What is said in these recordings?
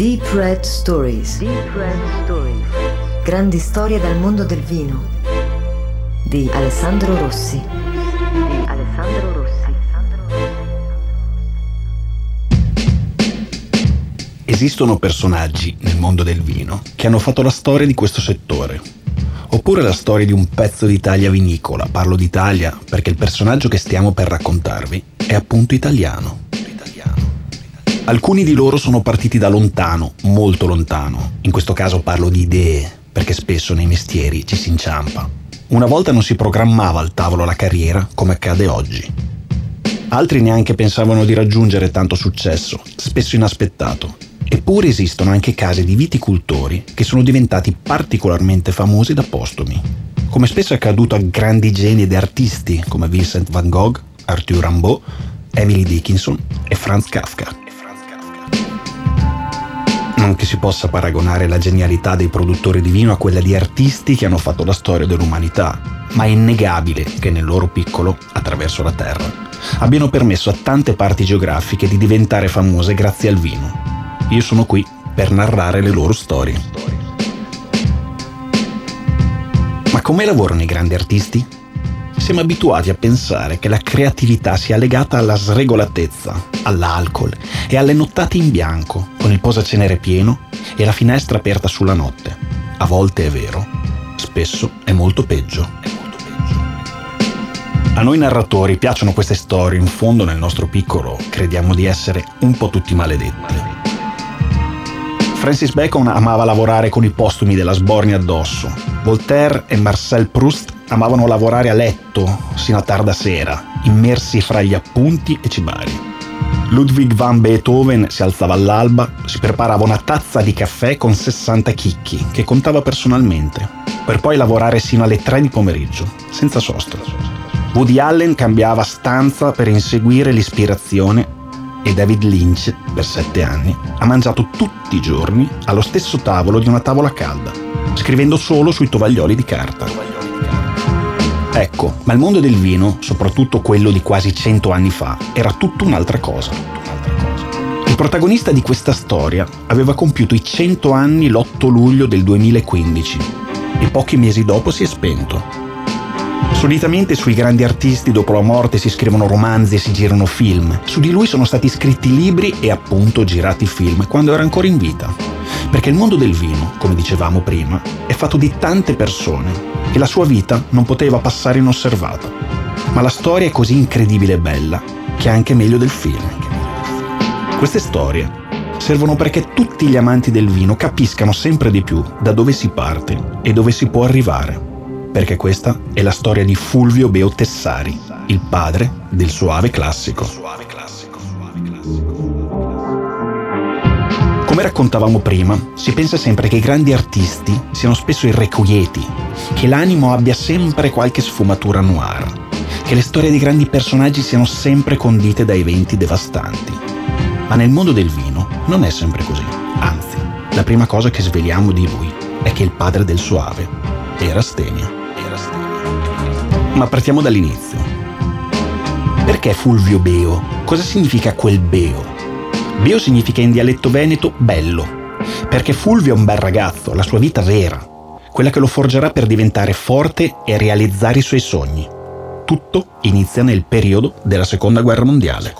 Deep Red Stories. Deep Red Stories. Grandi storie dal mondo del vino. Di Alessandro Rossi. Di Alessandro Rossi. Esistono personaggi nel mondo del vino che hanno fatto la storia di questo settore. Oppure la storia di un pezzo d'Italia vinicola. Parlo d'Italia perché il personaggio che stiamo per raccontarvi è appunto italiano. Alcuni di loro sono partiti da lontano, molto lontano. In questo caso parlo di idee, perché spesso nei mestieri ci si inciampa. Una volta non si programmava al tavolo la carriera come accade oggi. Altri neanche pensavano di raggiungere tanto successo, spesso inaspettato. Eppure esistono anche casi di viticoltori che sono diventati particolarmente famosi da postumi. Come spesso è accaduto a grandi geni ed artisti come Vincent van Gogh, Arthur Rimbaud, Emily Dickinson e Franz Kafka non che si possa paragonare la genialità dei produttori di vino a quella di artisti che hanno fatto la storia dell'umanità, ma è innegabile che nel loro piccolo, attraverso la terra, abbiano permesso a tante parti geografiche di diventare famose grazie al vino. Io sono qui per narrare le loro storie. Ma come lavorano i grandi artisti? Siamo abituati a pensare che la creatività sia legata alla sregolatezza, all'alcol e alle nottate in bianco, con il posacenere pieno e la finestra aperta sulla notte. A volte è vero, spesso è molto peggio. A noi narratori piacciono queste storie, in fondo nel nostro piccolo crediamo di essere un po' tutti maledetti. Francis Bacon amava lavorare con i postumi della sbornia addosso. Voltaire e Marcel Proust amavano lavorare a letto sino a tarda sera, immersi fra gli appunti e cibari. Ludwig van Beethoven si alzava all'alba, si preparava una tazza di caffè con 60 chicchi, che contava personalmente, per poi lavorare sino alle 3 di pomeriggio, senza sosta. Woody Allen cambiava stanza per inseguire l'ispirazione e David Lynch, per sette anni, ha mangiato tutti i giorni allo stesso tavolo di una tavola calda, scrivendo solo sui tovaglioli di carta. Ecco, ma il mondo del vino, soprattutto quello di quasi cento anni fa, era tutto un'altra cosa. Il protagonista di questa storia aveva compiuto i 100 anni l'8 luglio del 2015 e pochi mesi dopo si è spento. Solitamente sui grandi artisti dopo la morte si scrivono romanzi e si girano film. Su di lui sono stati scritti libri e appunto girati film quando era ancora in vita. Perché il mondo del vino, come dicevamo prima, è fatto di tante persone e la sua vita non poteva passare inosservata. Ma la storia è così incredibile e bella che è anche meglio del film. Queste storie servono perché tutti gli amanti del vino capiscano sempre di più da dove si parte e dove si può arrivare. Perché questa è la storia di Fulvio Beo Tessari, il padre del suave classico. Come raccontavamo prima, si pensa sempre che i grandi artisti siano spesso irrequieti, che l'animo abbia sempre qualche sfumatura noir, che le storie dei grandi personaggi siano sempre condite da eventi devastanti. Ma nel mondo del vino non è sempre così. Anzi, la prima cosa che sveliamo di lui è che il padre del suave era Stenia. Ma partiamo dall'inizio. Perché Fulvio Beo? Cosa significa quel Beo? Beo significa in dialetto veneto bello, perché Fulvio è un bel ragazzo, la sua vita vera, quella che lo forgerà per diventare forte e realizzare i suoi sogni. Tutto inizia nel periodo della Seconda Guerra Mondiale.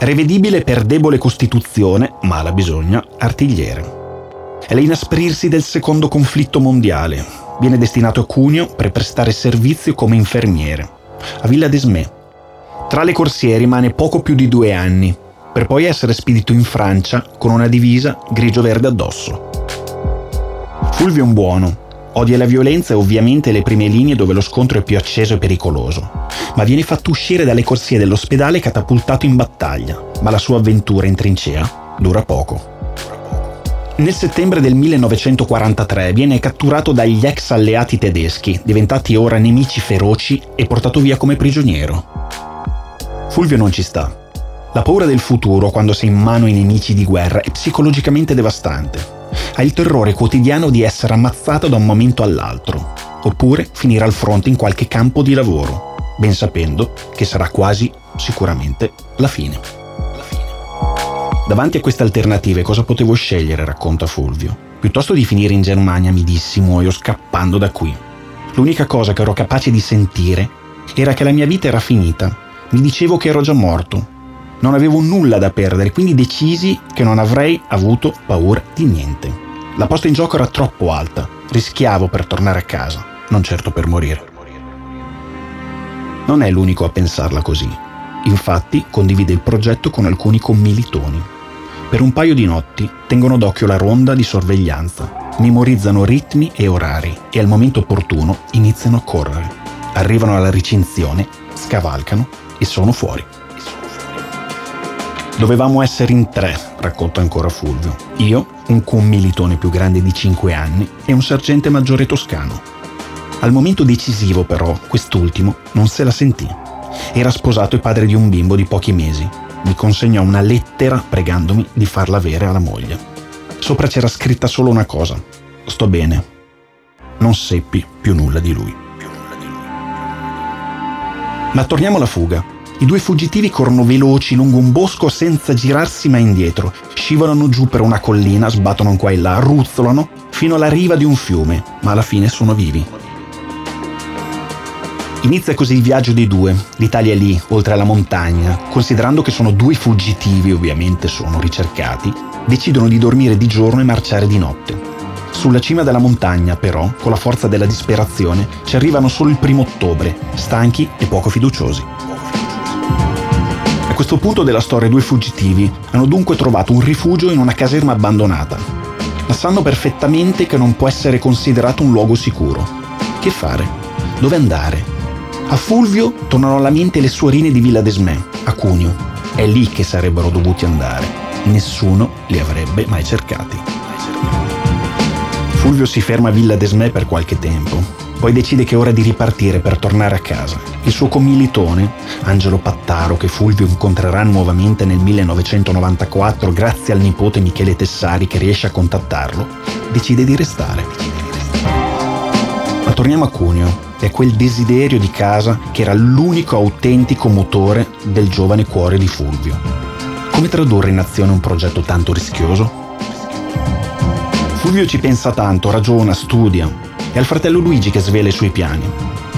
Rivedibile per debole costituzione, ma alla bisogna, artigliere. È l'inasprirsi del secondo conflitto mondiale. Viene destinato a Cuneo per prestare servizio come infermiere. A Villa d'Esmè. Tra le corsie rimane poco più di due anni, per poi essere spedito in Francia con una divisa grigio-verde addosso. Fulvio è un buono, odia la violenza e ovviamente le prime linee dove lo scontro è più acceso e pericoloso, ma viene fatto uscire dalle corsie dell'ospedale catapultato in battaglia, ma la sua avventura in trincea dura poco. Nel settembre del 1943 viene catturato dagli ex alleati tedeschi, diventati ora nemici feroci, e portato via come prigioniero. Fulvio non ci sta la paura del futuro, quando sei in mano ai nemici di guerra, è psicologicamente devastante. Hai il terrore quotidiano di essere ammazzato da un momento all'altro, oppure finire al fronte in qualche campo di lavoro, ben sapendo che sarà quasi sicuramente la fine. Davanti a queste alternative cosa potevo scegliere, racconta Fulvio. Piuttosto di finire in Germania mi dissi muoio scappando da qui. L'unica cosa che ero capace di sentire era che la mia vita era finita. Mi dicevo che ero già morto. Non avevo nulla da perdere, quindi decisi che non avrei avuto paura di niente. La posta in gioco era troppo alta. Rischiavo per tornare a casa, non certo per morire. Non è l'unico a pensarla così. Infatti condivide il progetto con alcuni commilitoni. Per un paio di notti tengono d'occhio la ronda di sorveglianza, memorizzano ritmi e orari e al momento opportuno iniziano a correre. Arrivano alla recinzione, scavalcano e sono fuori. Dovevamo essere in tre, racconta ancora Fulvio. Io, un commilitone più grande di 5 anni e un sergente maggiore toscano. Al momento decisivo però, quest'ultimo non se la sentì. Era sposato e padre di un bimbo di pochi mesi. Mi consegnò una lettera pregandomi di farla avere alla moglie. Sopra c'era scritta solo una cosa. Sto bene. Non seppi più nulla di lui. Ma torniamo alla fuga. I due fuggitivi corrono veloci lungo un bosco senza girarsi mai indietro, scivolano giù per una collina, sbattono qua e là, ruzzolano fino alla riva di un fiume, ma alla fine sono vivi. Inizia così il viaggio dei due. L'Italia lì, oltre alla montagna. Considerando che sono due fuggitivi, ovviamente sono ricercati, decidono di dormire di giorno e marciare di notte. Sulla cima della montagna, però, con la forza della disperazione, ci arrivano solo il primo ottobre, stanchi e poco fiduciosi. A questo punto della storia due fuggitivi hanno dunque trovato un rifugio in una caserma abbandonata, ma sanno perfettamente che non può essere considerato un luogo sicuro. Che fare? Dove andare? A Fulvio tornano alla mente le suorine di Villa Desmè, a Cuneo. È lì che sarebbero dovuti andare. Nessuno li avrebbe mai cercati. Fulvio si ferma a Villa Desmè per qualche tempo, poi decide che è ora di ripartire per tornare a casa. Il suo commilitone, Angelo Pattaro, che Fulvio incontrerà nuovamente nel 1994 grazie al nipote Michele Tessari che riesce a contattarlo, decide di restare. Ma torniamo a Cuneo è quel desiderio di casa che era l'unico autentico motore del giovane cuore di Fulvio. Come tradurre in azione un progetto tanto rischioso? Fulvio ci pensa tanto, ragiona, studia. È al fratello Luigi che svela i suoi piani.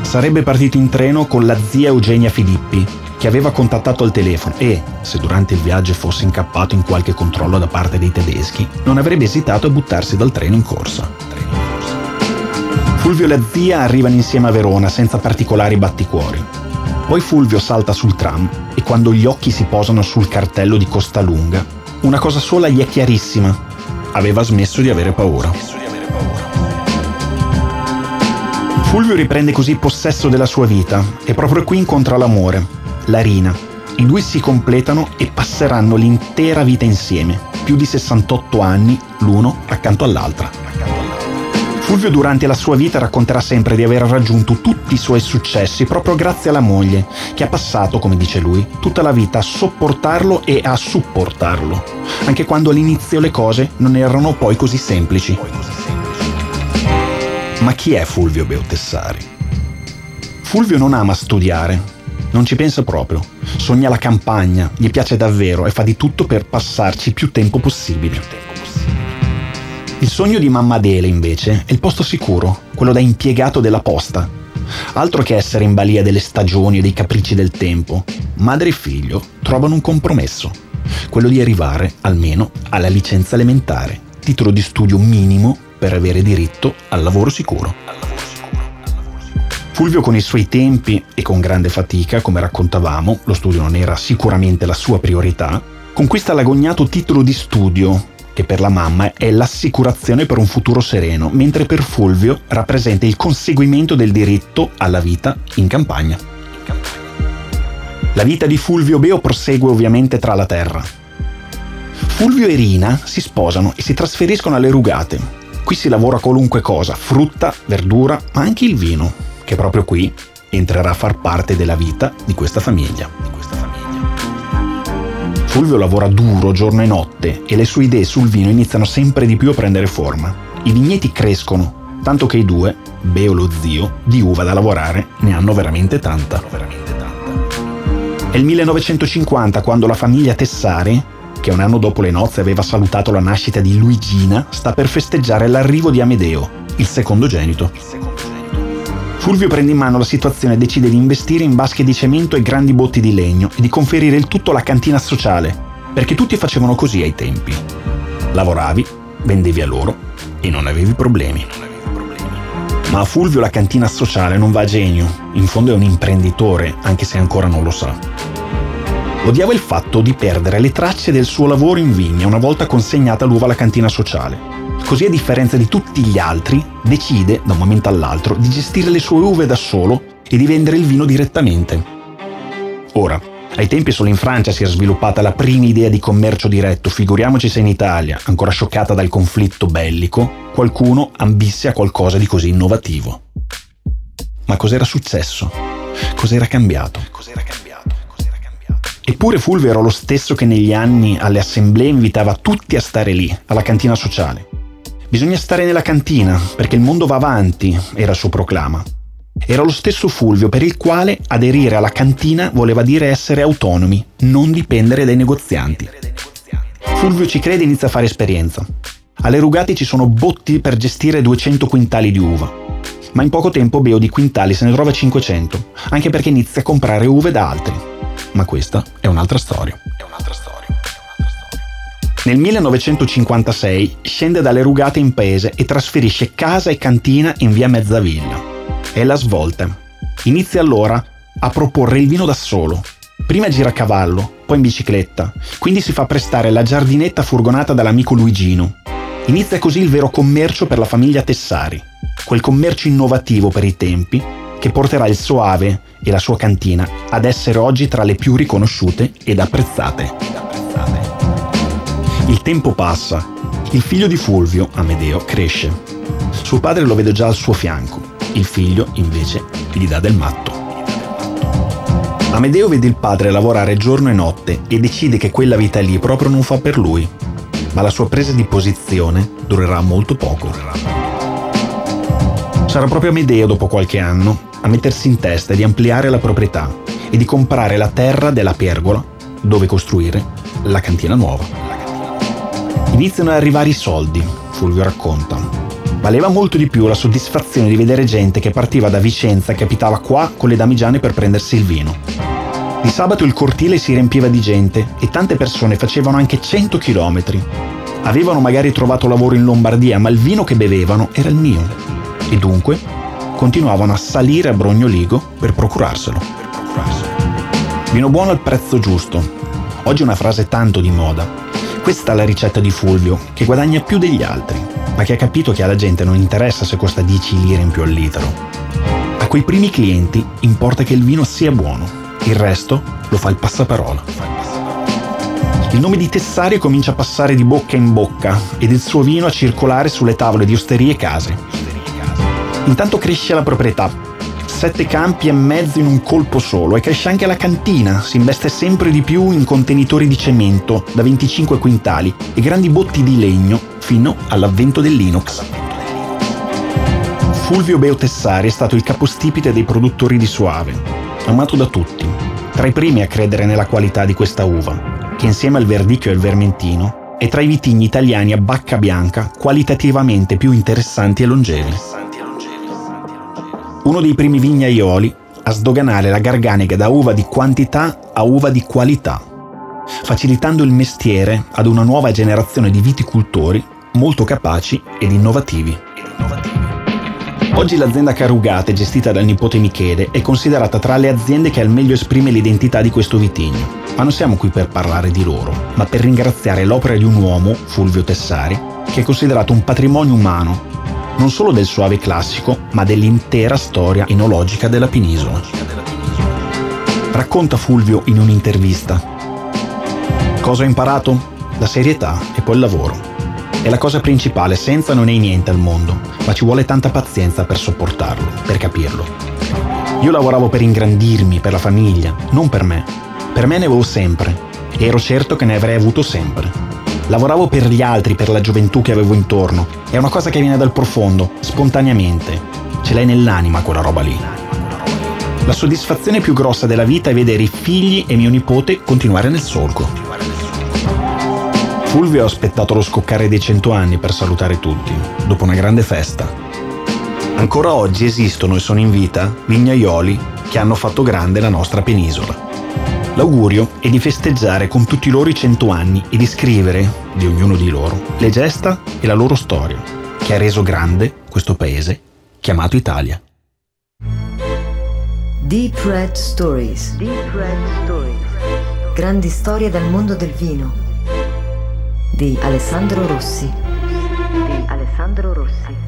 Sarebbe partito in treno con la zia Eugenia Filippi, che aveva contattato al telefono e, se durante il viaggio fosse incappato in qualche controllo da parte dei tedeschi, non avrebbe esitato a buttarsi dal treno in corsa. Fulvio e la zia arrivano insieme a Verona senza particolari batticuori. Poi Fulvio salta sul tram e quando gli occhi si posano sul cartello di Costa Lunga, una cosa sola gli è chiarissima. Aveva smesso di avere paura. Fulvio riprende così possesso della sua vita e proprio qui incontra l'amore, la Rina. I due si completano e passeranno l'intera vita insieme, più di 68 anni l'uno accanto all'altra. Fulvio durante la sua vita racconterà sempre di aver raggiunto tutti i suoi successi proprio grazie alla moglie, che ha passato, come dice lui, tutta la vita a sopportarlo e a supportarlo, anche quando all'inizio le cose non erano poi così semplici. Ma chi è Fulvio Beutessari? Fulvio non ama studiare, non ci pensa proprio, sogna la campagna, gli piace davvero e fa di tutto per passarci più tempo possibile. Il sogno di mamma Adele, invece, è il posto sicuro, quello da impiegato della posta. Altro che essere in balia delle stagioni e dei capricci del tempo, madre e figlio trovano un compromesso, quello di arrivare almeno alla licenza elementare, titolo di studio minimo per avere diritto al lavoro sicuro. Fulvio con i suoi tempi e con grande fatica, come raccontavamo, lo studio non era sicuramente la sua priorità, conquista l'agognato titolo di studio che per la mamma è l'assicurazione per un futuro sereno, mentre per Fulvio rappresenta il conseguimento del diritto alla vita in campagna. La vita di Fulvio Beo prosegue ovviamente tra la terra. Fulvio e Rina si sposano e si trasferiscono alle Rugate. Qui si lavora qualunque cosa, frutta, verdura, ma anche il vino, che proprio qui entrerà a far parte della vita di questa famiglia. Fulvio lavora duro giorno e notte e le sue idee sul vino iniziano sempre di più a prendere forma. I vigneti crescono, tanto che i due, Beo lo zio, di uva da lavorare ne hanno veramente tanta. È il 1950 quando la famiglia Tessari, che un anno dopo le nozze aveva salutato la nascita di Luigina, sta per festeggiare l'arrivo di Amedeo, il secondogenito. Fulvio prende in mano la situazione e decide di investire in vasche di cemento e grandi botti di legno e di conferire il tutto alla cantina sociale, perché tutti facevano così ai tempi. Lavoravi, vendevi a loro e non avevi problemi. Ma a Fulvio la cantina sociale non va a genio, in fondo è un imprenditore, anche se ancora non lo sa. Odiava il fatto di perdere le tracce del suo lavoro in vigna una volta consegnata l'uva alla cantina sociale. Così a differenza di tutti gli altri, decide, da un momento all'altro, di gestire le sue uve da solo e di vendere il vino direttamente. Ora, ai tempi solo in Francia si era sviluppata la prima idea di commercio diretto, figuriamoci se in Italia, ancora scioccata dal conflitto bellico, qualcuno ambisse a qualcosa di così innovativo. Ma cos'era successo? Cos'era cambiato? Cos'era cambiato? Eppure Fulvio era lo stesso che negli anni alle assemblee invitava tutti a stare lì, alla cantina sociale. Bisogna stare nella cantina, perché il mondo va avanti, era il suo proclama. Era lo stesso Fulvio per il quale aderire alla cantina voleva dire essere autonomi, non dipendere dai negozianti. Fulvio ci crede e inizia a fare esperienza. Alle rugate ci sono botti per gestire 200 quintali di uva. Ma in poco tempo Beo di quintali se ne trova 500, anche perché inizia a comprare uve da altri. Ma questa è un'altra storia. È un'altra storia. Nel 1956 scende dalle rugate in paese e trasferisce casa e cantina in via Mezzavilla è la svolta. Inizia allora a proporre il vino da solo. Prima gira a cavallo, poi in bicicletta, quindi si fa prestare la giardinetta furgonata dall'amico Luigino. Inizia così il vero commercio per la famiglia Tessari, quel commercio innovativo per i tempi che porterà il Soave e la sua cantina ad essere oggi tra le più riconosciute ed apprezzate. Il tempo passa. Il figlio di Fulvio, Amedeo, cresce. Suo padre lo vede già al suo fianco il figlio, invece, gli dà del matto. Amedeo vede il padre lavorare giorno e notte e decide che quella vita lì proprio non fa per lui. Ma la sua presa di posizione durerà molto poco. Sarà proprio Amedeo, dopo qualche anno, a mettersi in testa di ampliare la proprietà e di comprare la terra della pergola dove costruire la cantina nuova. Iniziano ad arrivare i soldi, Fulvio racconta, Valeva molto di più la soddisfazione di vedere gente che partiva da Vicenza e che abitava qua con le damigiane per prendersi il vino. Di sabato il cortile si riempiva di gente e tante persone facevano anche 100 chilometri. Avevano magari trovato lavoro in Lombardia, ma il vino che bevevano era il mio. E dunque continuavano a salire a Brognoligo per procurarselo. Per procurarselo. Vino buono al prezzo giusto. Oggi è una frase tanto di moda. Questa è la ricetta di Fulvio, che guadagna più degli altri ma che ha capito che alla gente non interessa se costa 10 lire in più al litro. A quei primi clienti importa che il vino sia buono, il resto lo fa il passaparola. Il nome di Tessari comincia a passare di bocca in bocca ed il suo vino a circolare sulle tavole di osterie e case. Intanto cresce la proprietà, sette campi e mezzo in un colpo solo e cresce anche la cantina, si investe sempre di più in contenitori di cemento da 25 quintali e grandi botti di legno fino all'avvento del Linux. Fulvio Beo Tessari è stato il capostipite dei produttori di Suave, amato da tutti, tra i primi a credere nella qualità di questa uva, che insieme al verdicchio e al vermentino è tra i vitigni italiani a bacca bianca qualitativamente più interessanti e longevi. Uno dei primi vignaioli a sdoganare la garganega da uva di quantità a uva di qualità, facilitando il mestiere ad una nuova generazione di viticoltori molto capaci ed innovativi. Oggi l'azienda Carugate, gestita dal nipote Michele, è considerata tra le aziende che al meglio esprime l'identità di questo vitigno. Ma non siamo qui per parlare di loro, ma per ringraziare l'opera di un uomo, Fulvio Tessari, che è considerato un patrimonio umano, non solo del suave classico, ma dell'intera storia enologica della penisola. Racconta Fulvio in un'intervista. Cosa ho imparato? La serietà e poi il lavoro. È la cosa principale, senza non hai niente al mondo, ma ci vuole tanta pazienza per sopportarlo, per capirlo. Io lavoravo per ingrandirmi, per la famiglia, non per me. Per me ne avevo sempre, e ero certo che ne avrei avuto sempre. Lavoravo per gli altri, per la gioventù che avevo intorno. È una cosa che viene dal profondo, spontaneamente. Ce l'hai nell'anima quella roba lì. La soddisfazione più grossa della vita è vedere i figli e mio nipote continuare nel solco. Fulvio ha aspettato lo scoccare dei cento anni per salutare tutti, dopo una grande festa. Ancora oggi esistono e sono in vita vignaioli che hanno fatto grande la nostra penisola. L'augurio è di festeggiare con tutti loro i cento anni e di scrivere, di ognuno di loro, le gesta e la loro storia, che ha reso grande questo paese chiamato Italia. Deep Red Stories. Deep Red Stories. Grandi storie dal mondo del vino di Alessandro Rossi. Di Alessandro Rossi.